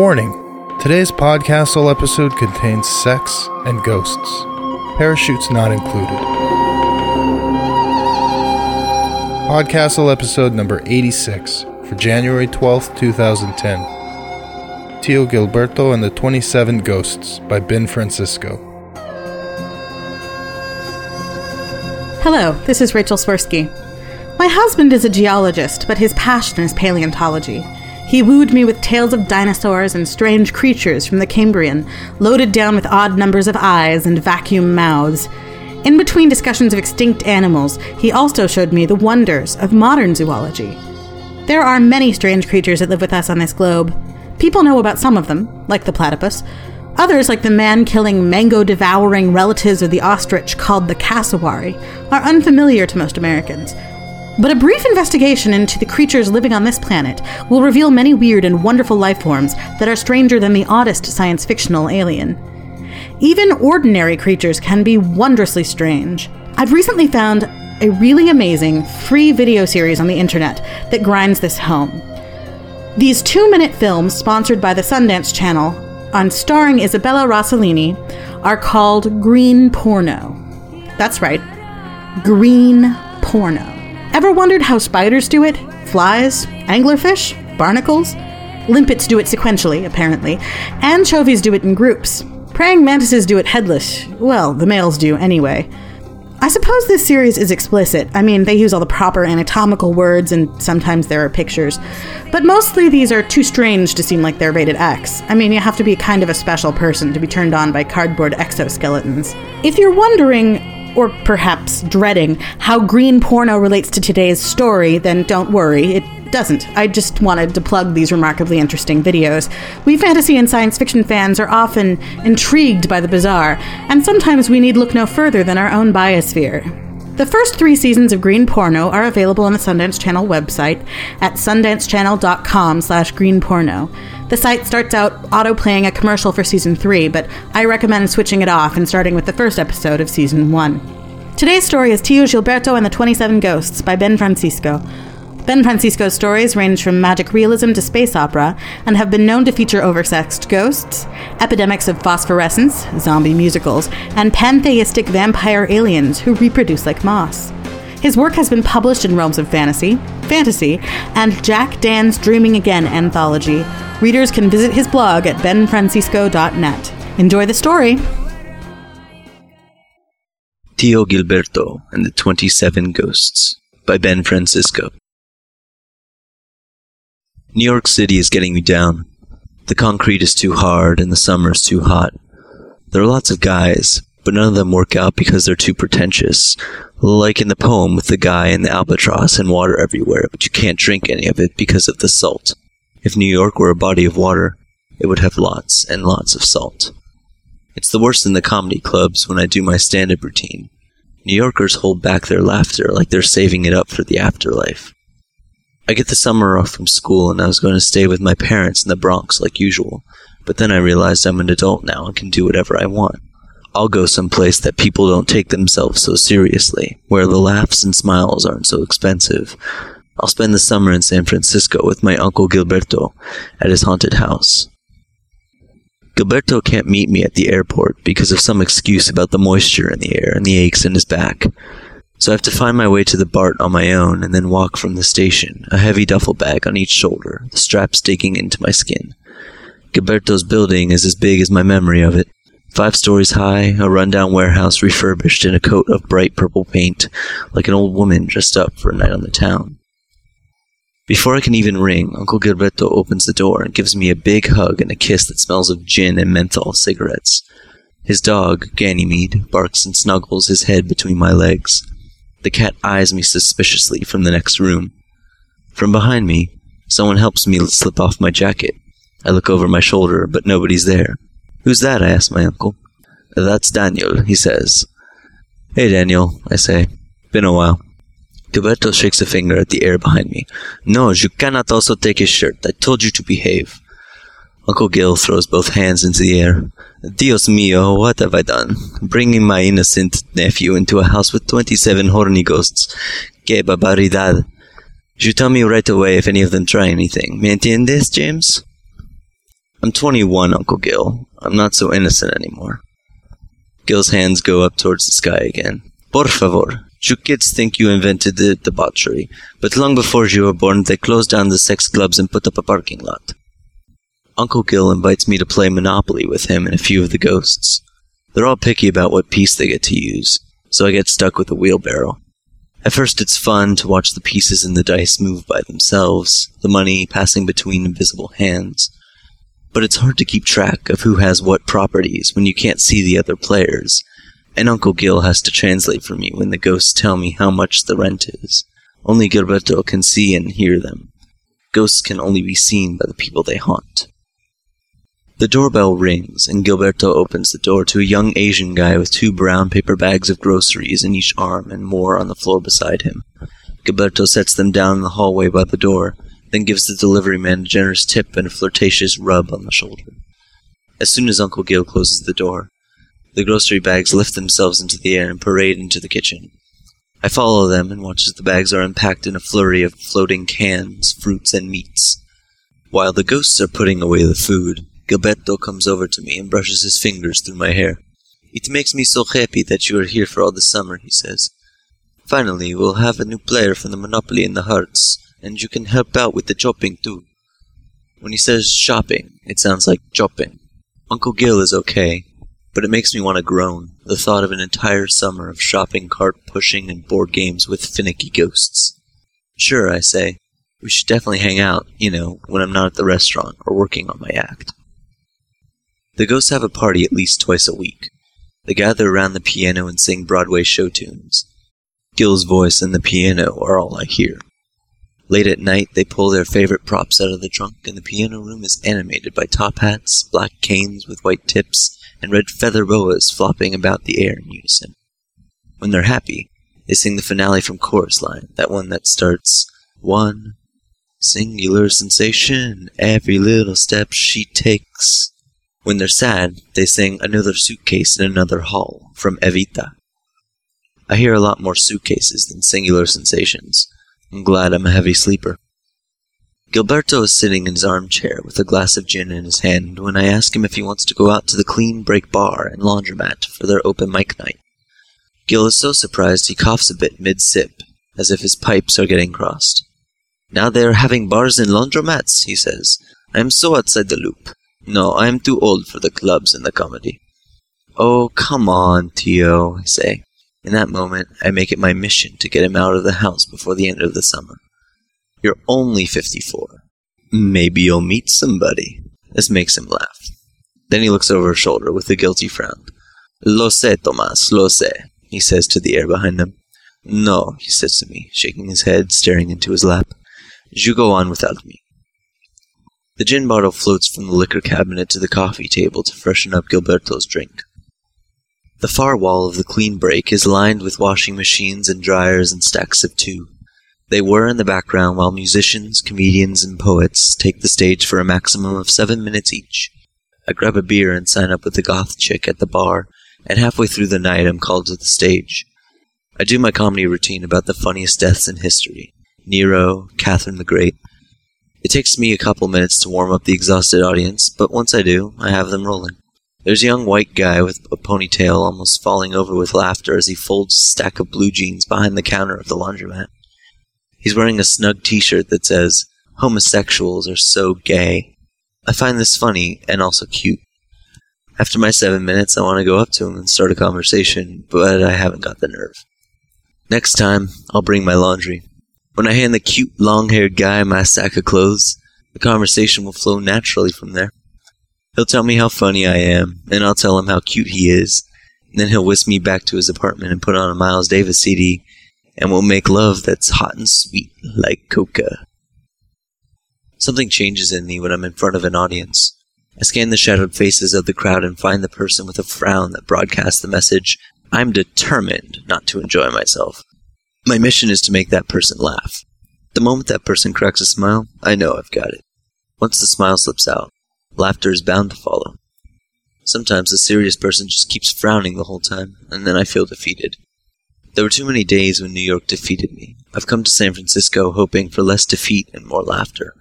Warning Today's podcastle episode contains sex and ghosts. Parachutes not included. Podcastle episode number 86 for January 12th, 2010. Tio Gilberto and the 27 Ghosts by Ben Francisco. Hello, this is Rachel Swirsky. My husband is a geologist, but his passion is paleontology. He wooed me with tales of dinosaurs and strange creatures from the Cambrian, loaded down with odd numbers of eyes and vacuum mouths. In between discussions of extinct animals, he also showed me the wonders of modern zoology. There are many strange creatures that live with us on this globe. People know about some of them, like the platypus. Others, like the man killing, mango devouring relatives of the ostrich called the cassowary, are unfamiliar to most Americans. But a brief investigation into the creatures living on this planet will reveal many weird and wonderful life forms that are stranger than the oddest science fictional alien. Even ordinary creatures can be wondrously strange. I've recently found a really amazing free video series on the internet that grinds this home. These two minute films, sponsored by the Sundance Channel, on starring Isabella Rossellini, are called Green Porno. That's right, Green Porno. Ever wondered how spiders do it? Flies? Anglerfish? Barnacles? Limpets do it sequentially, apparently. Anchovies do it in groups. Praying mantises do it headless. Well, the males do anyway. I suppose this series is explicit. I mean, they use all the proper anatomical words and sometimes there are pictures. But mostly these are too strange to seem like they're rated X. I mean, you have to be kind of a special person to be turned on by cardboard exoskeletons. If you're wondering, or perhaps dreading, how green porno relates to today's story, then don't worry, it doesn't. I just wanted to plug these remarkably interesting videos. We fantasy and science fiction fans are often intrigued by the bizarre, and sometimes we need look no further than our own biosphere. The first three seasons of Green Porno are available on the Sundance Channel website at sundancechannel.com slash greenporno. The site starts out auto-playing a commercial for season three, but I recommend switching it off and starting with the first episode of season one. Today's story is Tio Gilberto and the 27 Ghosts by Ben Francisco. Ben Francisco's stories range from magic realism to space opera and have been known to feature oversexed ghosts, epidemics of phosphorescence, zombie musicals, and pantheistic vampire aliens who reproduce like moss. His work has been published in Realms of Fantasy, Fantasy, and Jack Dann's Dreaming Again anthology. Readers can visit his blog at benfrancisco.net. Enjoy the story! Tio Gilberto and the 27 Ghosts by Ben Francisco. New York City is getting me down. The concrete is too hard and the summer is too hot. There are lots of guys, but none of them work out because they're too pretentious. Like in the poem with the guy and the albatross and water everywhere, but you can't drink any of it because of the salt. If New York were a body of water, it would have lots and lots of salt. It's the worst in the comedy clubs when I do my stand up routine. New Yorkers hold back their laughter like they're saving it up for the afterlife. I get the summer off from school and I was going to stay with my parents in the Bronx like usual, but then I realized I'm an adult now and can do whatever I want. I'll go someplace that people don't take themselves so seriously, where the laughs and smiles aren't so expensive. I'll spend the summer in San Francisco with my uncle Gilberto at his haunted house. Gilberto can't meet me at the airport because of some excuse about the moisture in the air and the aches in his back. So I have to find my way to the BART on my own and then walk from the station, a heavy duffel bag on each shoulder, the straps digging into my skin. Gilberto's building is as big as my memory of it. Five stories high, a rundown warehouse refurbished in a coat of bright purple paint, like an old woman dressed up for a night on the town. Before I can even ring, Uncle Gilberto opens the door and gives me a big hug and a kiss that smells of gin and menthol cigarettes. His dog, Ganymede, barks and snuggles his head between my legs. The cat eyes me suspiciously from the next room. From behind me, someone helps me slip off my jacket. I look over my shoulder, but nobody's there. Who's that? I ask my uncle. That's Daniel, he says. Hey, Daniel, I say. Been a while. Gilberto shakes a finger at the air behind me. No, you cannot also take his shirt. I told you to behave. Uncle Gil throws both hands into the air. Dios mío, what have I done? Bringing my innocent nephew into a house with twenty-seven horny ghosts. Que barbaridad. You tell me right away if any of them try anything. ¿Me entiendes, James? I'm 21, Uncle Gil. I'm not so innocent anymore. Gil's hands go up towards the sky again. Por favor. You kids think you invented the debauchery, but long before you were born, they closed down the sex clubs and put up a parking lot. Uncle Gil invites me to play Monopoly with him and a few of the ghosts. They're all picky about what piece they get to use, so I get stuck with the wheelbarrow. At first, it's fun to watch the pieces in the dice move by themselves, the money passing between invisible hands. But it's hard to keep track of who has what properties when you can't see the other players, and Uncle Gil has to translate for me when the ghosts tell me how much the rent is. Only Gilberto can see and hear them. Ghosts can only be seen by the people they haunt. The doorbell rings, and Gilberto opens the door to a young Asian guy with two brown paper bags of groceries in each arm and more on the floor beside him. Gilberto sets them down in the hallway by the door, then gives the delivery man a generous tip and a flirtatious rub on the shoulder. As soon as Uncle Gil closes the door, the grocery bags lift themselves into the air and parade into the kitchen. I follow them and watch as the bags are unpacked in a flurry of floating cans, fruits, and meats. While the ghosts are putting away the food, Gilberto comes over to me and brushes his fingers through my hair. It makes me so happy that you are here for all the summer, he says. Finally, we'll have a new player from the Monopoly in the Hearts, and you can help out with the shopping too. When he says shopping, it sounds like chopping. Uncle Gil is okay, but it makes me want to groan, the thought of an entire summer of shopping cart pushing and board games with finicky ghosts. Sure, I say. We should definitely hang out, you know, when I'm not at the restaurant or working on my act. The ghosts have a party at least twice a week. They gather around the piano and sing Broadway show tunes. Gil's voice and the piano are all I hear. Late at night, they pull their favorite props out of the trunk, and the piano room is animated by top hats, black canes with white tips, and red feather boas flopping about the air in unison. When they're happy, they sing the finale from Chorus Line, that one that starts, One singular sensation, every little step she takes. When they're sad, they sing Another Suitcase in Another Hall from Evita. I hear a lot more suitcases than singular sensations. I'm glad I'm a heavy sleeper. Gilberto is sitting in his armchair with a glass of gin in his hand when I ask him if he wants to go out to the clean break bar and laundromat for their open mic night. Gil is so surprised he coughs a bit mid sip, as if his pipes are getting crossed. Now they are having bars and laundromats, he says. I am so outside the loop. No, I am too old for the clubs and the comedy. Oh, come on, Tio, I say. In that moment, I make it my mission to get him out of the house before the end of the summer. You're only 54. Maybe you'll meet somebody. This makes him laugh. Then he looks over his shoulder with a guilty frown. Lo sé, Tomas, lo sé, he says to the air behind him. No, he says to me, shaking his head, staring into his lap. You go on without me. The gin bottle floats from the liquor cabinet to the coffee table to freshen up Gilberto's drink. The far wall of the clean break is lined with washing machines and dryers and stacks of two. They whir in the background while musicians, comedians, and poets take the stage for a maximum of seven minutes each. I grab a beer and sign up with the goth chick at the bar, and halfway through the night I'm called to the stage. I do my comedy routine about the funniest deaths in history Nero, Catherine the Great. It takes me a couple minutes to warm up the exhausted audience, but once I do, I have them rolling. There's a young white guy with a ponytail almost falling over with laughter as he folds a stack of blue jeans behind the counter of the laundromat. He's wearing a snug t shirt that says, Homosexuals are so gay. I find this funny and also cute. After my seven minutes, I want to go up to him and start a conversation, but I haven't got the nerve. Next time, I'll bring my laundry. When I hand the cute, long haired guy my sack of clothes, the conversation will flow naturally from there. He'll tell me how funny I am, and I'll tell him how cute he is. Then he'll whisk me back to his apartment and put on a Miles Davis CD, and we'll make love that's hot and sweet like coca. Something changes in me when I'm in front of an audience. I scan the shadowed faces of the crowd and find the person with a frown that broadcasts the message, I'm determined not to enjoy myself. My mission is to make that person laugh. The moment that person cracks a smile, I know I've got it. Once the smile slips out, Laughter is bound to follow. Sometimes the serious person just keeps frowning the whole time, and then I feel defeated. There were too many days when New York defeated me. I've come to San Francisco hoping for less defeat and more laughter.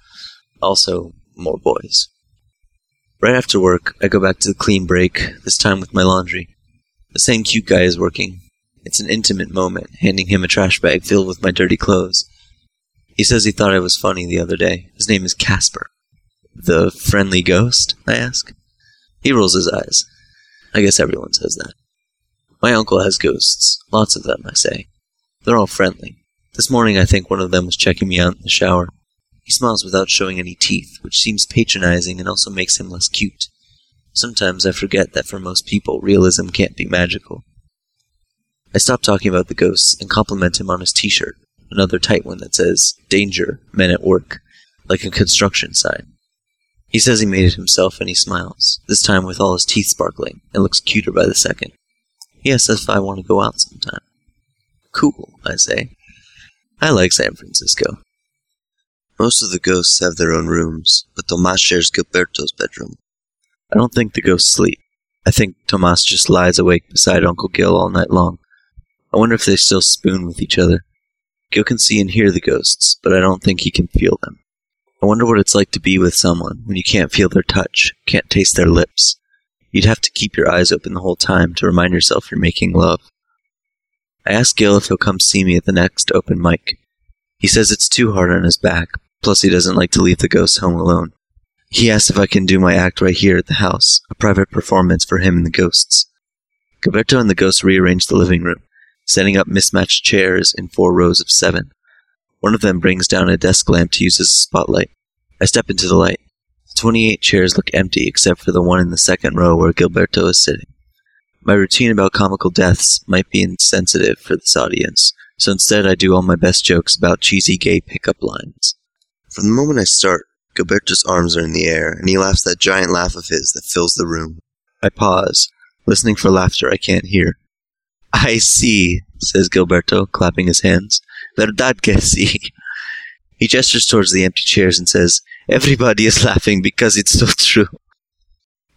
Also, more boys. Right after work, I go back to the clean break, this time with my laundry. The same cute guy is working. It's an intimate moment, handing him a trash bag filled with my dirty clothes. He says he thought I was funny the other day. His name is Casper. The friendly ghost? I ask. He rolls his eyes. I guess everyone says that. My uncle has ghosts. Lots of them, I say. They're all friendly. This morning I think one of them was checking me out in the shower. He smiles without showing any teeth, which seems patronizing and also makes him less cute. Sometimes I forget that for most people, realism can't be magical. I stop talking about the ghosts and compliment him on his t-shirt, another tight one that says, Danger, Men at Work, like a construction sign. He says he made it himself and he smiles, this time with all his teeth sparkling, and looks cuter by the second. He asks if I want to go out sometime. Cool, I say. I like San Francisco. Most of the ghosts have their own rooms, but Tomas shares Gilberto's bedroom. I don't think the ghosts sleep. I think Tomas just lies awake beside Uncle Gil all night long. I wonder if they still spoon with each other. Gil can see and hear the ghosts, but I don't think he can feel them. I wonder what it's like to be with someone when you can't feel their touch, can't taste their lips. You'd have to keep your eyes open the whole time to remind yourself you're making love. I ask Gil if he'll come see me at the next open mic. He says it's too hard on his back, plus he doesn't like to leave the ghosts home alone. He asks if I can do my act right here at the house, a private performance for him and the ghosts. Gilberto and the ghosts rearrange the living room, setting up mismatched chairs in four rows of seven. One of them brings down a desk lamp to use as a spotlight. I step into the light. The 28 chairs look empty except for the one in the second row where Gilberto is sitting. My routine about comical deaths might be insensitive for this audience, so instead I do all my best jokes about cheesy gay pickup lines. From the moment I start, Gilberto's arms are in the air, and he laughs that giant laugh of his that fills the room. I pause, listening for laughter I can't hear. I see, says Gilberto, clapping his hands. Verdad que sí. He gestures towards the empty chairs and says, Everybody is laughing because it's so true.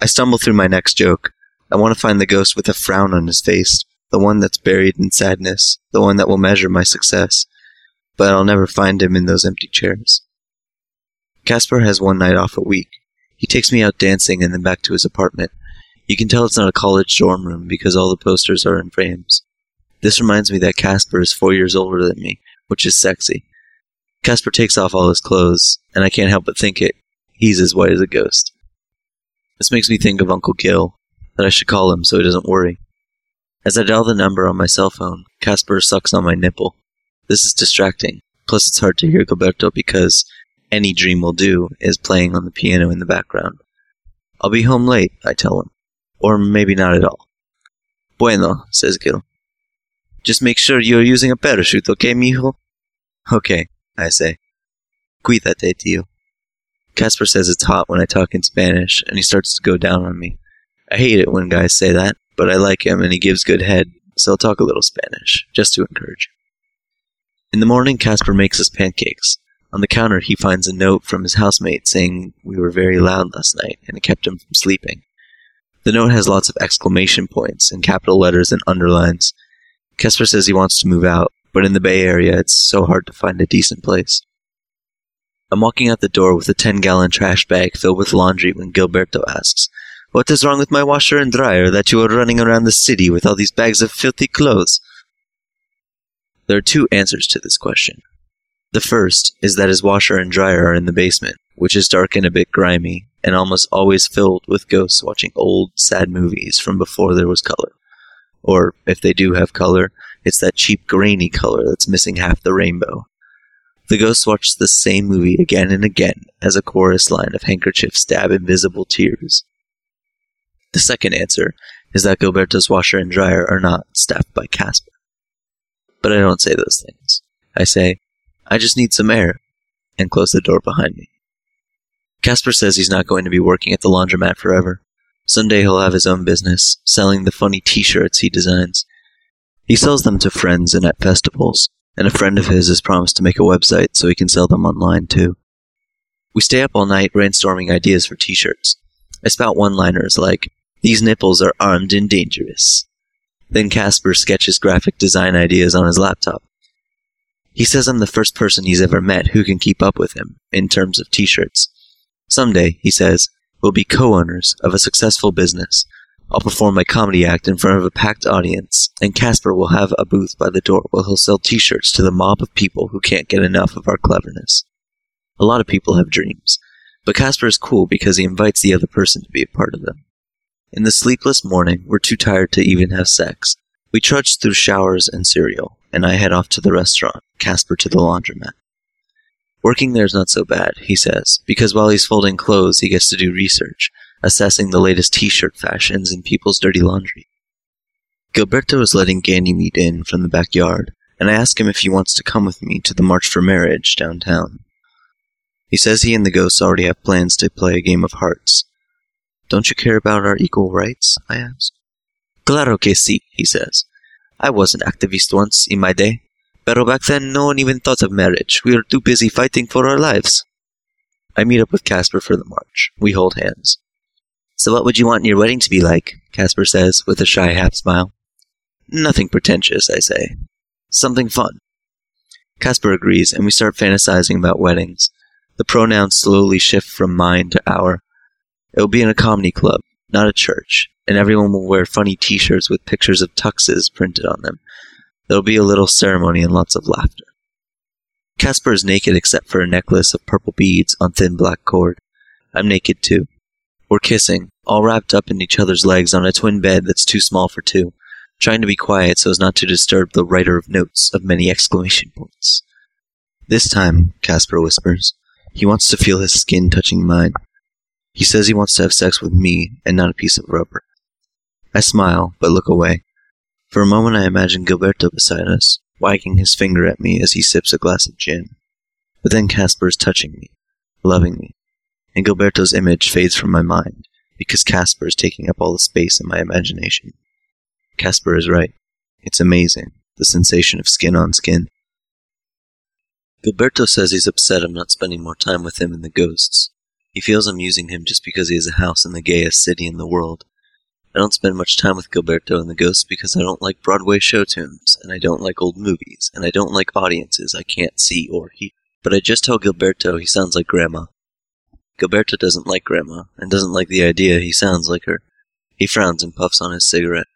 I stumble through my next joke. I want to find the ghost with a frown on his face, the one that's buried in sadness, the one that will measure my success. But I'll never find him in those empty chairs. Casper has one night off a week. He takes me out dancing and then back to his apartment. You can tell it's not a college dorm room because all the posters are in frames. This reminds me that Casper is four years older than me, which is sexy. Casper takes off all his clothes, and I can't help but think it. He's as white as a ghost. This makes me think of Uncle Gil, that I should call him so he doesn't worry. As I dial the number on my cell phone, Casper sucks on my nipple. This is distracting. Plus, it's hard to hear Gilberto because any dream will do is playing on the piano in the background. I'll be home late, I tell him. Or maybe not at all. Bueno, says Gil. Just make sure you're using a parachute, okay, mijo? Okay, I say. Cuídate, tío. Casper says it's hot when I talk in Spanish, and he starts to go down on me. I hate it when guys say that, but I like him and he gives good head, so I'll talk a little Spanish, just to encourage. In the morning, Casper makes us pancakes. On the counter, he finds a note from his housemate saying we were very loud last night and it kept him from sleeping. The note has lots of exclamation points and capital letters and underlines. Casper says he wants to move out, but in the Bay Area, it's so hard to find a decent place. I'm walking out the door with a 10 gallon trash bag filled with laundry when Gilberto asks, What is wrong with my washer and dryer that you are running around the city with all these bags of filthy clothes? There are two answers to this question. The first is that his washer and dryer are in the basement, which is dark and a bit grimy, and almost always filled with ghosts watching old, sad movies from before there was color. Or, if they do have color, it's that cheap grainy color that's missing half the rainbow. The ghosts watch the same movie again and again as a chorus line of handkerchiefs dab invisible tears. The second answer is that Gilberto's washer and dryer are not staffed by Casper. But I don't say those things. I say, I just need some air, and close the door behind me. Casper says he's not going to be working at the laundromat forever. Someday he'll have his own business, selling the funny t-shirts he designs. He sells them to friends and at festivals, and a friend of his has promised to make a website so he can sell them online too. We stay up all night brainstorming ideas for t-shirts. I spout one-liners like, these nipples are armed and dangerous. Then Casper sketches graphic design ideas on his laptop. He says I'm the first person he's ever met who can keep up with him, in terms of t-shirts. Someday, he says, We'll be co-owners of a successful business. I'll perform my comedy act in front of a packed audience, and Casper will have a booth by the door where he'll sell t-shirts to the mob of people who can't get enough of our cleverness. A lot of people have dreams, but Casper is cool because he invites the other person to be a part of them. In the sleepless morning, we're too tired to even have sex. We trudge through showers and cereal, and I head off to the restaurant, Casper to the laundromat. Working there's not so bad, he says, because while he's folding clothes, he gets to do research, assessing the latest t-shirt fashions in people's dirty laundry. Gilberto is letting Ganymede in from the backyard, and I ask him if he wants to come with me to the March for Marriage downtown. He says he and the ghosts already have plans to play a game of hearts. Don't you care about our equal rights? I ask. Claro que sí, he says. I was an activist once in my day, but back then no one even thought of marriage. We were too busy fighting for our lives. I meet up with Casper for the march. We hold hands. So what would you want your wedding to be like? Casper says, with a shy half smile. Nothing pretentious, I say. Something fun. Casper agrees, and we start fantasizing about weddings. The pronouns slowly shift from mine to our. It will be in a comedy club, not a church, and everyone will wear funny t-shirts with pictures of tuxes printed on them. There'll be a little ceremony and lots of laughter. Casper is naked except for a necklace of purple beads on thin black cord. I'm naked too. We're kissing, all wrapped up in each other's legs on a twin bed that's too small for two, trying to be quiet so as not to disturb the writer of notes of many exclamation points. This time, Casper whispers, he wants to feel his skin touching mine. He says he wants to have sex with me and not a piece of rubber. I smile, but look away. For a moment I imagine Gilberto beside us, wagging his finger at me as he sips a glass of gin. But then Casper is touching me, loving me, and Gilberto's image fades from my mind, because Casper is taking up all the space in my imagination. Casper is right. It's amazing, the sensation of skin on skin. Gilberto says he's upset I'm not spending more time with him and the ghosts. He feels I'm using him just because he has a house in the gayest city in the world. I don't spend much time with Gilberto and the Ghosts because I don't like Broadway show tunes, and I don't like old movies, and I don't like audiences I can't see or hear. But I just tell Gilberto he sounds like Grandma. Gilberto doesn't like Grandma, and doesn't like the idea he sounds like her. He frowns and puffs on his cigarette.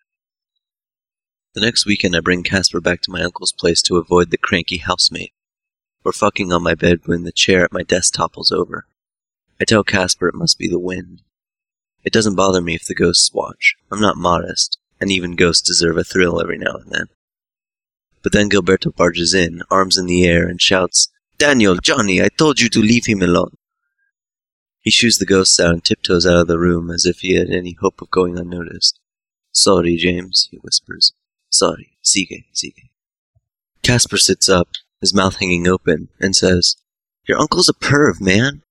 The next weekend I bring Casper back to my uncle's place to avoid the cranky housemate. We're fucking on my bed when the chair at my desk topples over. I tell Casper it must be the wind. It doesn't bother me if the ghosts watch. I'm not modest, and even ghosts deserve a thrill every now and then. But then Gilberto barges in, arms in the air, and shouts, Daniel, Johnny, I told you to leave him alone. He shoos the ghosts out and tiptoes out of the room as if he had any hope of going unnoticed. Sorry, James, he whispers. Sorry. Sigue, sigue. Casper sits up, his mouth hanging open, and says, Your uncle's a perv, man.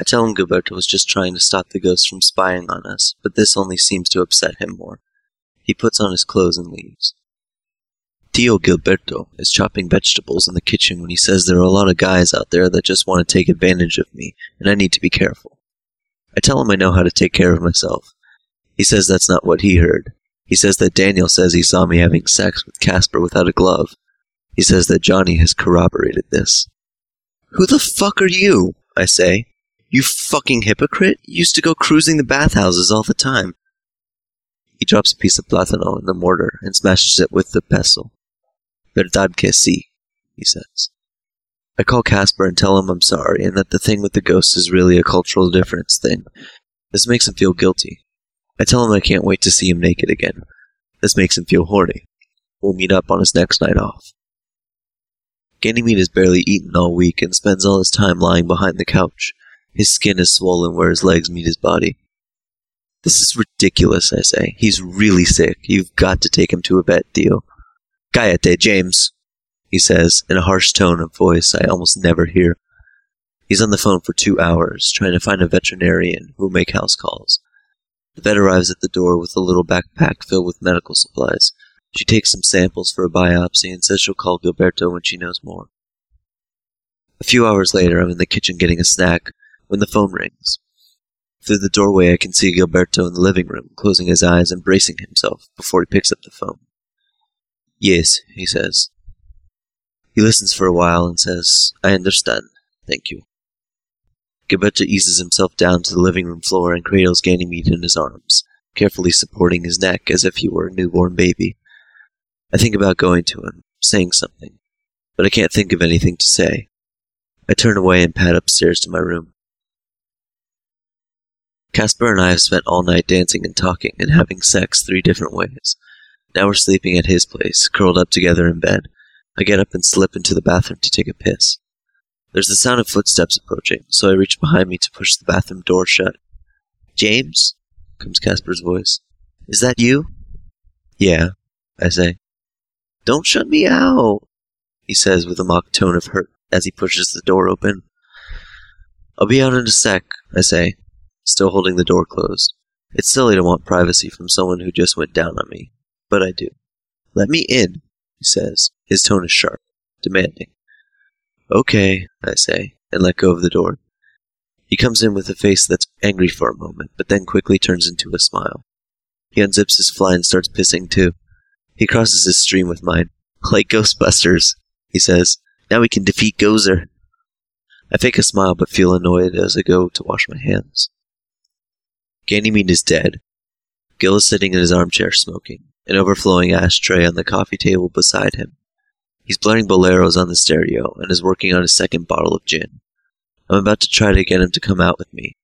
I tell him Gilberto was just trying to stop the ghosts from spying on us, but this only seems to upset him more. He puts on his clothes and leaves. Tio Gilberto is chopping vegetables in the kitchen when he says there are a lot of guys out there that just want to take advantage of me, and I need to be careful. I tell him I know how to take care of myself. He says that's not what he heard. He says that Daniel says he saw me having sex with Casper without a glove. He says that Johnny has corroborated this. Who the fuck are you? I say. You fucking hypocrite! You used to go cruising the bathhouses all the time. He drops a piece of platano in the mortar and smashes it with the pestle. Verdad que sí, he says. I call Casper and tell him I'm sorry and that the thing with the ghost is really a cultural difference thing. This makes him feel guilty. I tell him I can't wait to see him naked again. This makes him feel horny. We'll meet up on his next night off. Ganymede has barely eaten all week and spends all his time lying behind the couch. His skin is swollen where his legs meet his body. This is ridiculous, I say. He's really sick. You've got to take him to a vet, Tio. Cállate, James, he says, in a harsh tone of voice I almost never hear. He's on the phone for two hours, trying to find a veterinarian who will make house calls. The vet arrives at the door with a little backpack filled with medical supplies. She takes some samples for a biopsy and says she'll call Gilberto when she knows more. A few hours later, I'm in the kitchen getting a snack when the phone rings. Through the doorway, I can see Gilberto in the living room, closing his eyes and bracing himself before he picks up the phone. Yes, he says. He listens for a while and says, I understand. Thank you. Gilberto eases himself down to the living room floor and cradles Ganymede in his arms, carefully supporting his neck as if he were a newborn baby. I think about going to him, saying something, but I can't think of anything to say. I turn away and pad upstairs to my room. Casper and I have spent all night dancing and talking and having sex three different ways. Now we're sleeping at his place, curled up together in bed. I get up and slip into the bathroom to take a piss. There's the sound of footsteps approaching, so I reach behind me to push the bathroom door shut. James? comes Casper's voice. Is that you? Yeah, I say. Don't shut me out, he says with a mock tone of hurt as he pushes the door open. I'll be out in a sec, I say, still holding the door closed. It's silly to want privacy from someone who just went down on me, but I do. Let me in, he says. His tone is sharp, demanding. Okay, I say, and let go of the door. He comes in with a face that's angry for a moment, but then quickly turns into a smile. He unzips his fly and starts pissing too. He crosses his stream with mine. Like Ghostbusters, he says. Now we can defeat Gozer. I fake a smile but feel annoyed as I go to wash my hands. Ganymede is dead. Gil is sitting in his armchair smoking, an overflowing ashtray on the coffee table beside him. He's blaring boleros on the stereo and is working on his second bottle of gin. I'm about to try to get him to come out with me,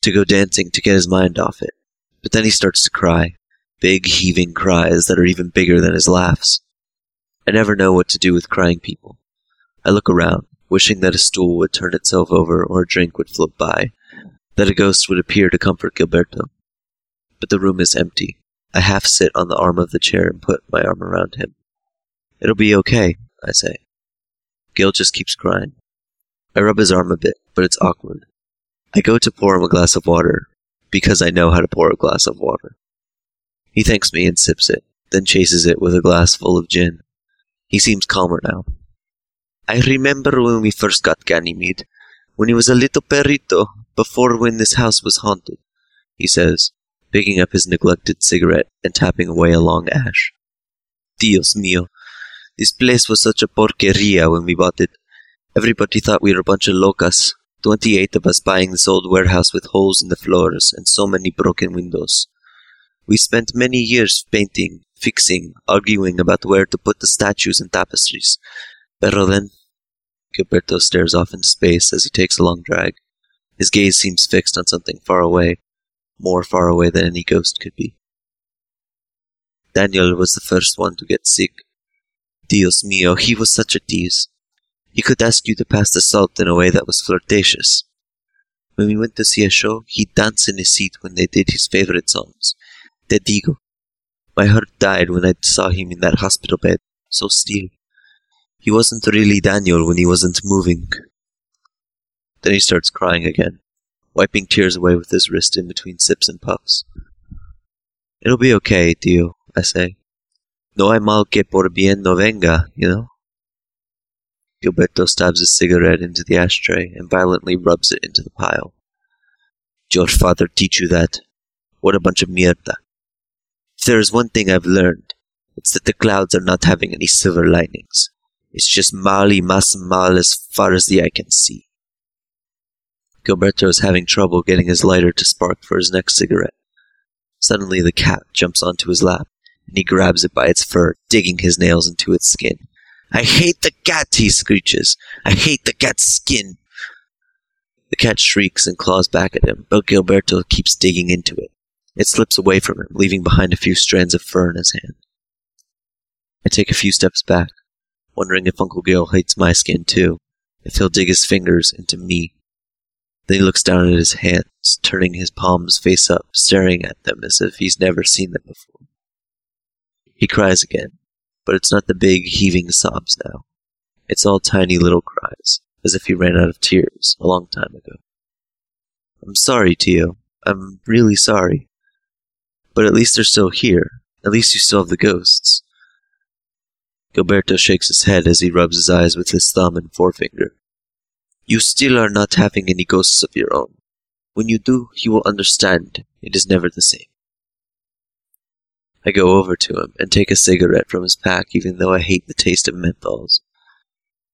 to go dancing to get his mind off it. But then he starts to cry, big heaving cries that are even bigger than his laughs. I never know what to do with crying people. I look around, wishing that a stool would turn itself over or a drink would float by, that a ghost would appear to comfort Gilberto. But the room is empty. I half sit on the arm of the chair and put my arm around him. It'll be okay, I say. Gil just keeps crying. I rub his arm a bit, but it's awkward. I go to pour him a glass of water, because I know how to pour a glass of water. He thanks me and sips it, then chases it with a glass full of gin. He seems calmer now. I remember when we first got Ganymede, when he was a little perrito, before when this house was haunted, he says, picking up his neglected cigarette and tapping away a long ash. Dios mío, this place was such a porqueria when we bought it. Everybody thought we were a bunch of locas, twenty-eight of us buying this old warehouse with holes in the floors and so many broken windows. We spent many years painting, fixing, arguing about where to put the statues and tapestries. Pero then, Gilberto stares off into space as he takes a long drag. His gaze seems fixed on something far away, more far away than any ghost could be. Daniel was the first one to get sick. Dios mío, he was such a tease. He could ask you to pass the salt in a way that was flirtatious. When we went to see a show, he'd dance in his seat when they did his favorite songs. Te digo. My heart died when I saw him in that hospital bed, so still. He wasn't really Daniel when he wasn't moving. Then he starts crying again, wiping tears away with his wrist in between sips and puffs. It'll be okay, Tio, I say. No hay mal que por bien no venga, you know? Gilberto stabs his cigarette into the ashtray and violently rubs it into the pile. Your father teach you that? What a bunch of mierda. If there is one thing I've learned, it's that the clouds are not having any silver linings. It's just mali mas mal as far as the eye can see. Gilberto is having trouble getting his lighter to spark for his next cigarette. Suddenly the cat jumps onto his lap, and he grabs it by its fur, digging his nails into its skin. I hate the cat, he screeches. I hate the cat's skin. The cat shrieks and claws back at him, but Gilberto keeps digging into it. It slips away from him, leaving behind a few strands of fur in his hand. I take a few steps back, wondering if Uncle Gil hates my skin too, if he'll dig his fingers into me. Then he looks down at his hands, turning his palms face up, staring at them as if he's never seen them before. He cries again, but it's not the big, heaving sobs now. It's all tiny little cries, as if he ran out of tears a long time ago. I'm sorry, Tio. I'm really sorry. But at least they're still here. At least you still have the ghosts. Gilberto shakes his head as he rubs his eyes with his thumb and forefinger. You still are not having any ghosts of your own. When you do, you will understand it is never the same. I go over to him and take a cigarette from his pack, even though I hate the taste of menthols.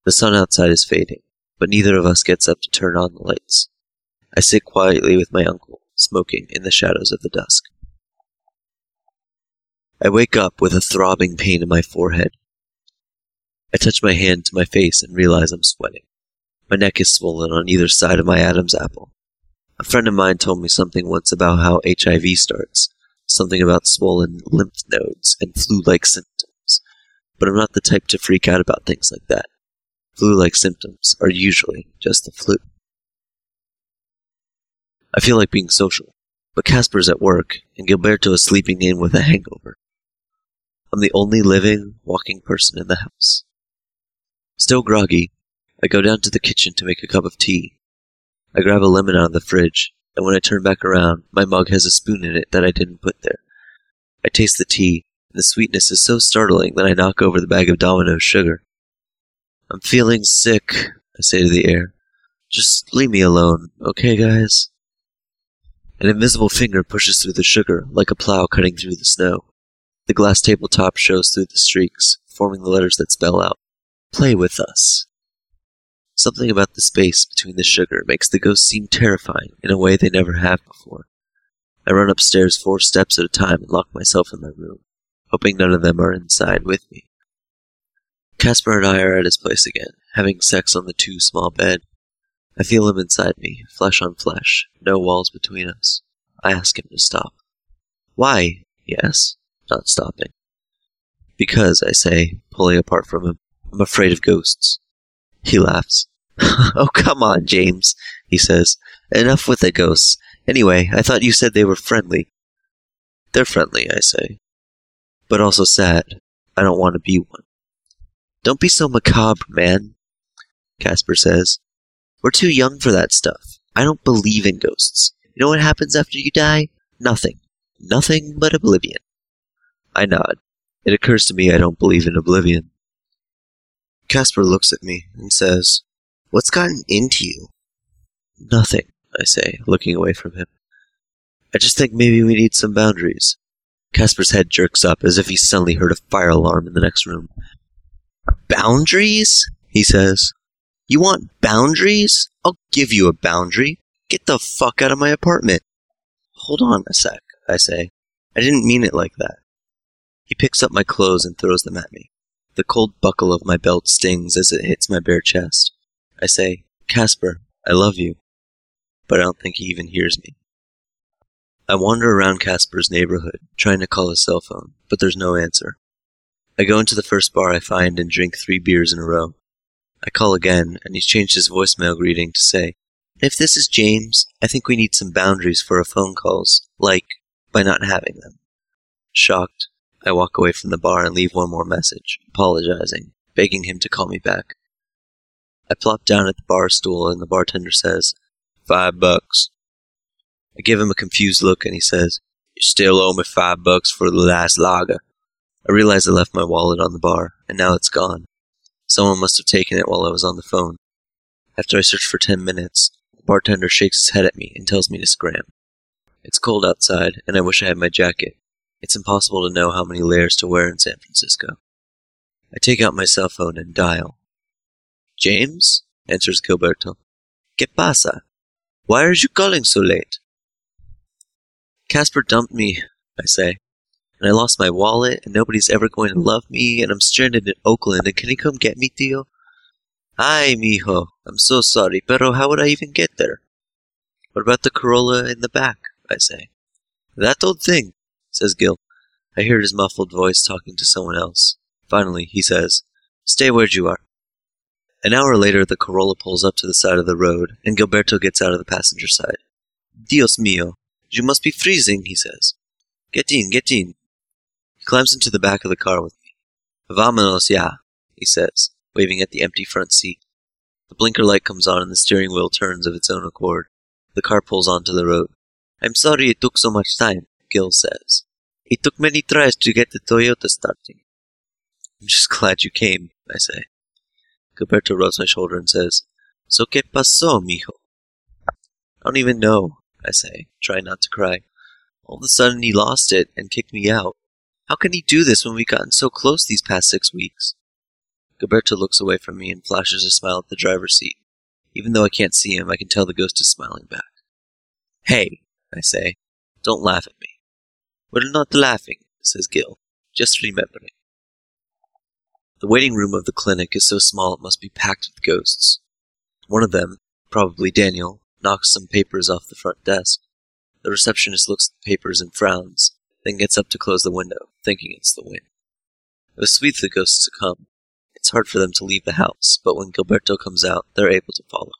The sun outside is fading, but neither of us gets up to turn on the lights. I sit quietly with my uncle, smoking in the shadows of the dusk. I wake up with a throbbing pain in my forehead. I touch my hand to my face and realize I'm sweating. My neck is swollen on either side of my Adam's apple. A friend of mine told me something once about how HIV starts, something about swollen lymph nodes and flu like symptoms, but I'm not the type to freak out about things like that. Flu like symptoms are usually just the flu. I feel like being social, but Casper's at work and Gilberto is sleeping in with a hangover. I'm the only living, walking person in the house. Still groggy, I go down to the kitchen to make a cup of tea. I grab a lemon out of the fridge, and when I turn back around, my mug has a spoon in it that I didn't put there. I taste the tea, and the sweetness is so startling that I knock over the bag of Domino's sugar. I'm feeling sick, I say to the air. Just leave me alone, okay, guys? An invisible finger pushes through the sugar, like a plow cutting through the snow. The glass tabletop shows through the streaks, forming the letters that spell out, Play with us. Something about the space between the sugar makes the ghosts seem terrifying in a way they never have before. I run upstairs four steps at a time and lock myself in my room, hoping none of them are inside with me. Casper and I are at his place again, having sex on the too small bed. I feel him inside me, flesh on flesh, no walls between us. I ask him to stop. Why? asks not stopping. Because, I say, pulling apart from him, I'm afraid of ghosts. He laughs. oh, come on, James, he says. Enough with the ghosts. Anyway, I thought you said they were friendly. They're friendly, I say. But also sad. I don't want to be one. Don't be so macabre, man, Casper says. We're too young for that stuff. I don't believe in ghosts. You know what happens after you die? Nothing. Nothing but oblivion. I nod. It occurs to me I don't believe in oblivion. Casper looks at me and says, What's gotten into you? Nothing, I say, looking away from him. I just think maybe we need some boundaries. Casper's head jerks up as if he suddenly heard a fire alarm in the next room. Boundaries? he says. You want boundaries? I'll give you a boundary. Get the fuck out of my apartment. Hold on a sec, I say. I didn't mean it like that. He picks up my clothes and throws them at me. The cold buckle of my belt stings as it hits my bare chest. I say, Casper, I love you. But I don't think he even hears me. I wander around Casper's neighborhood, trying to call his cell phone, but there's no answer. I go into the first bar I find and drink three beers in a row. I call again, and he's changed his voicemail greeting to say, If this is James, I think we need some boundaries for our phone calls, like by not having them. Shocked, I walk away from the bar and leave one more message, apologizing, begging him to call me back. I plop down at the bar stool and the bartender says, Five bucks. I give him a confused look and he says, You still owe me five bucks for the last lager. I realize I left my wallet on the bar, and now it's gone. Someone must have taken it while I was on the phone. After I search for ten minutes, the bartender shakes his head at me and tells me to scram. It's cold outside, and I wish I had my jacket, it's impossible to know how many layers to wear in San Francisco. I take out my cell phone and dial. James? answers Gilberto. ¿Qué pasa? Why are you calling so late? Casper dumped me, I say, and I lost my wallet, and nobody's ever going to love me, and I'm stranded in Oakland, and can he come get me, Tio? Ay, mijo, I'm so sorry, pero how would I even get there? What about the Corolla in the back? I say. That old thing says Gil. I hear his muffled voice talking to someone else. Finally, he says, Stay where you are. An hour later, the Corolla pulls up to the side of the road, and Gilberto gets out of the passenger side. Dios mío, you must be freezing, he says. Get in, get in. He climbs into the back of the car with me. Vámonos ya, he says, waving at the empty front seat. The blinker light comes on and the steering wheel turns of its own accord. The car pulls onto the road. I'm sorry it took so much time, Gil says. It took many tries to get the Toyota starting. I'm just glad you came, I say. Gilberto rubs my shoulder and says, So que pasó, mijo? I don't even know, I say, trying not to cry. All of a sudden he lost it and kicked me out. How can he do this when we've gotten so close these past six weeks? Gilberto looks away from me and flashes a smile at the driver's seat. Even though I can't see him, I can tell the ghost is smiling back. Hey, I say, don't laugh at me. We're not laughing, says Gil. Just remembering. The waiting room of the clinic is so small it must be packed with ghosts. One of them, probably Daniel, knocks some papers off the front desk. The receptionist looks at the papers and frowns, then gets up to close the window, thinking it's the wind. It was sweet for the ghosts to come. It's hard for them to leave the house, but when Gilberto comes out, they're able to follow.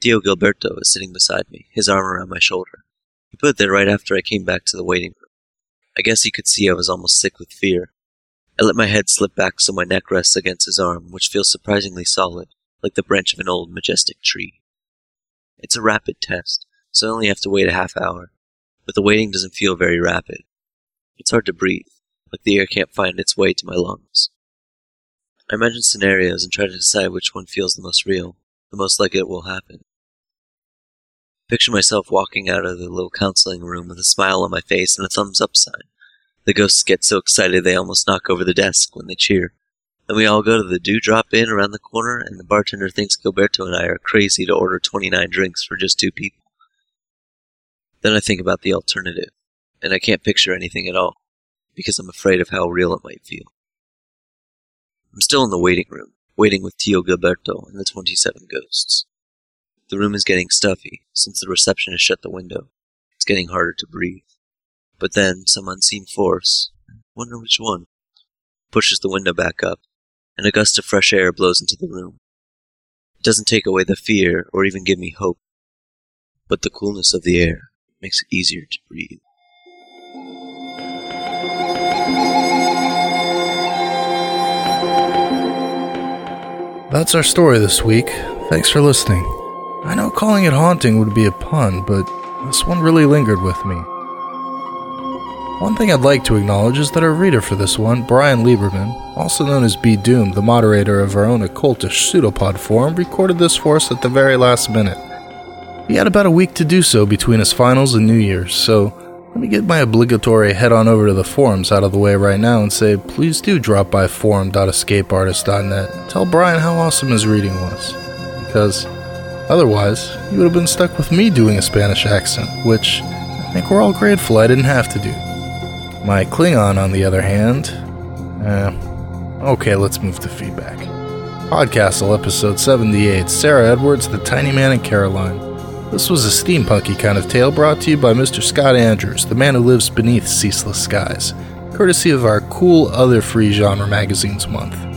Tio Gilberto is sitting beside me, his arm around my shoulder. He put it there right after I came back to the waiting room. I guess he could see I was almost sick with fear. I let my head slip back so my neck rests against his arm, which feels surprisingly solid, like the branch of an old majestic tree. It's a rapid test, so I only have to wait a half hour, but the waiting doesn't feel very rapid. It's hard to breathe, like the air can't find its way to my lungs. I imagine scenarios and try to decide which one feels the most real, the most like it will happen. Picture myself walking out of the little counseling room with a smile on my face and a thumbs up sign. The ghosts get so excited they almost knock over the desk when they cheer. Then we all go to the Dewdrop Inn around the corner, and the bartender thinks Gilberto and I are crazy to order 29 drinks for just two people. Then I think about the alternative, and I can't picture anything at all, because I'm afraid of how real it might feel. I'm still in the waiting room, waiting with Tio Gilberto and the 27 ghosts. The room is getting stuffy, since the receptionist shut the window. It's getting harder to breathe. But then, some unseen force, wonder which one, pushes the window back up, and a gust of fresh air blows into the room. It doesn't take away the fear or even give me hope, but the coolness of the air makes it easier to breathe. That's our story this week. Thanks for listening. I know calling it haunting would be a pun, but this one really lingered with me. One thing I'd like to acknowledge is that our reader for this one, Brian Lieberman, also known as B. Doom, the moderator of our own occultish pseudopod forum, recorded this for us at the very last minute. He had about a week to do so between his finals and New Year's, so let me get my obligatory head on over to the forums out of the way right now and say please do drop by forum.escapeartist.net. Tell Brian how awesome his reading was. Because otherwise, you would have been stuck with me doing a Spanish accent, which I think we're all grateful I didn't have to do. My Klingon, on the other hand, eh, okay, let's move to feedback. Podcastle episode 78 Sarah Edwards, The Tiny Man and Caroline. This was a steampunky kind of tale brought to you by Mr. Scott Andrews, the man who lives beneath ceaseless skies, courtesy of our cool other free genre magazines month.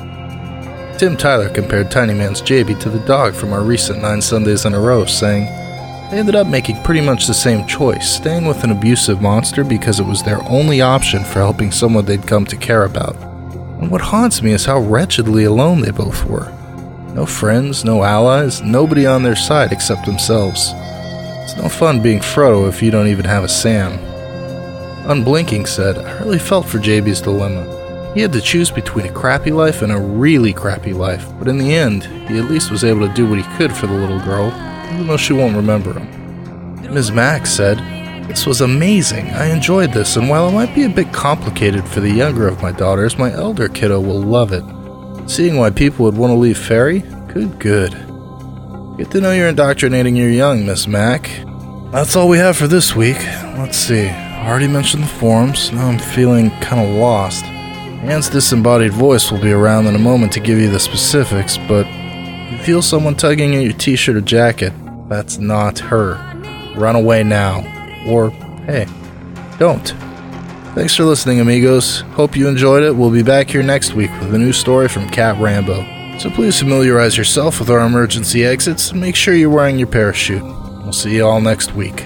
Tim Tyler compared Tiny Man's JB to the dog from our recent Nine Sundays in a Row, saying, They ended up making pretty much the same choice, staying with an abusive monster because it was their only option for helping someone they'd come to care about. And what haunts me is how wretchedly alone they both were. No friends, no allies, nobody on their side except themselves. It's no fun being Frodo if you don't even have a Sam. Unblinking said, I really felt for JB's dilemma. He had to choose between a crappy life and a really crappy life, but in the end, he at least was able to do what he could for the little girl, even though she won't remember him. Ms. Max said, This was amazing. I enjoyed this, and while it might be a bit complicated for the younger of my daughters, my elder kiddo will love it. Seeing why people would want to leave Fairy? Good, good. Good to know you're indoctrinating your young, Miss Mac. That's all we have for this week. Let's see. I already mentioned the forums. Now I'm feeling kind of lost. Anne's disembodied voice will be around in a moment to give you the specifics, but you feel someone tugging at your t shirt or jacket, that's not her. Run away now. Or, hey, don't. Thanks for listening, amigos. Hope you enjoyed it. We'll be back here next week with a new story from Cat Rambo. So please familiarize yourself with our emergency exits and make sure you're wearing your parachute. We'll see you all next week.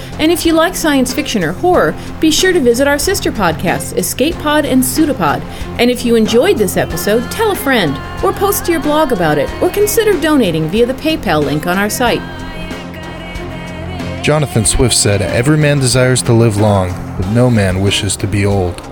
And if you like science fiction or horror, be sure to visit our sister podcasts, Escape Pod and Pseudopod. And if you enjoyed this episode, tell a friend, or post to your blog about it, or consider donating via the PayPal link on our site. Jonathan Swift said, Every man desires to live long, but no man wishes to be old.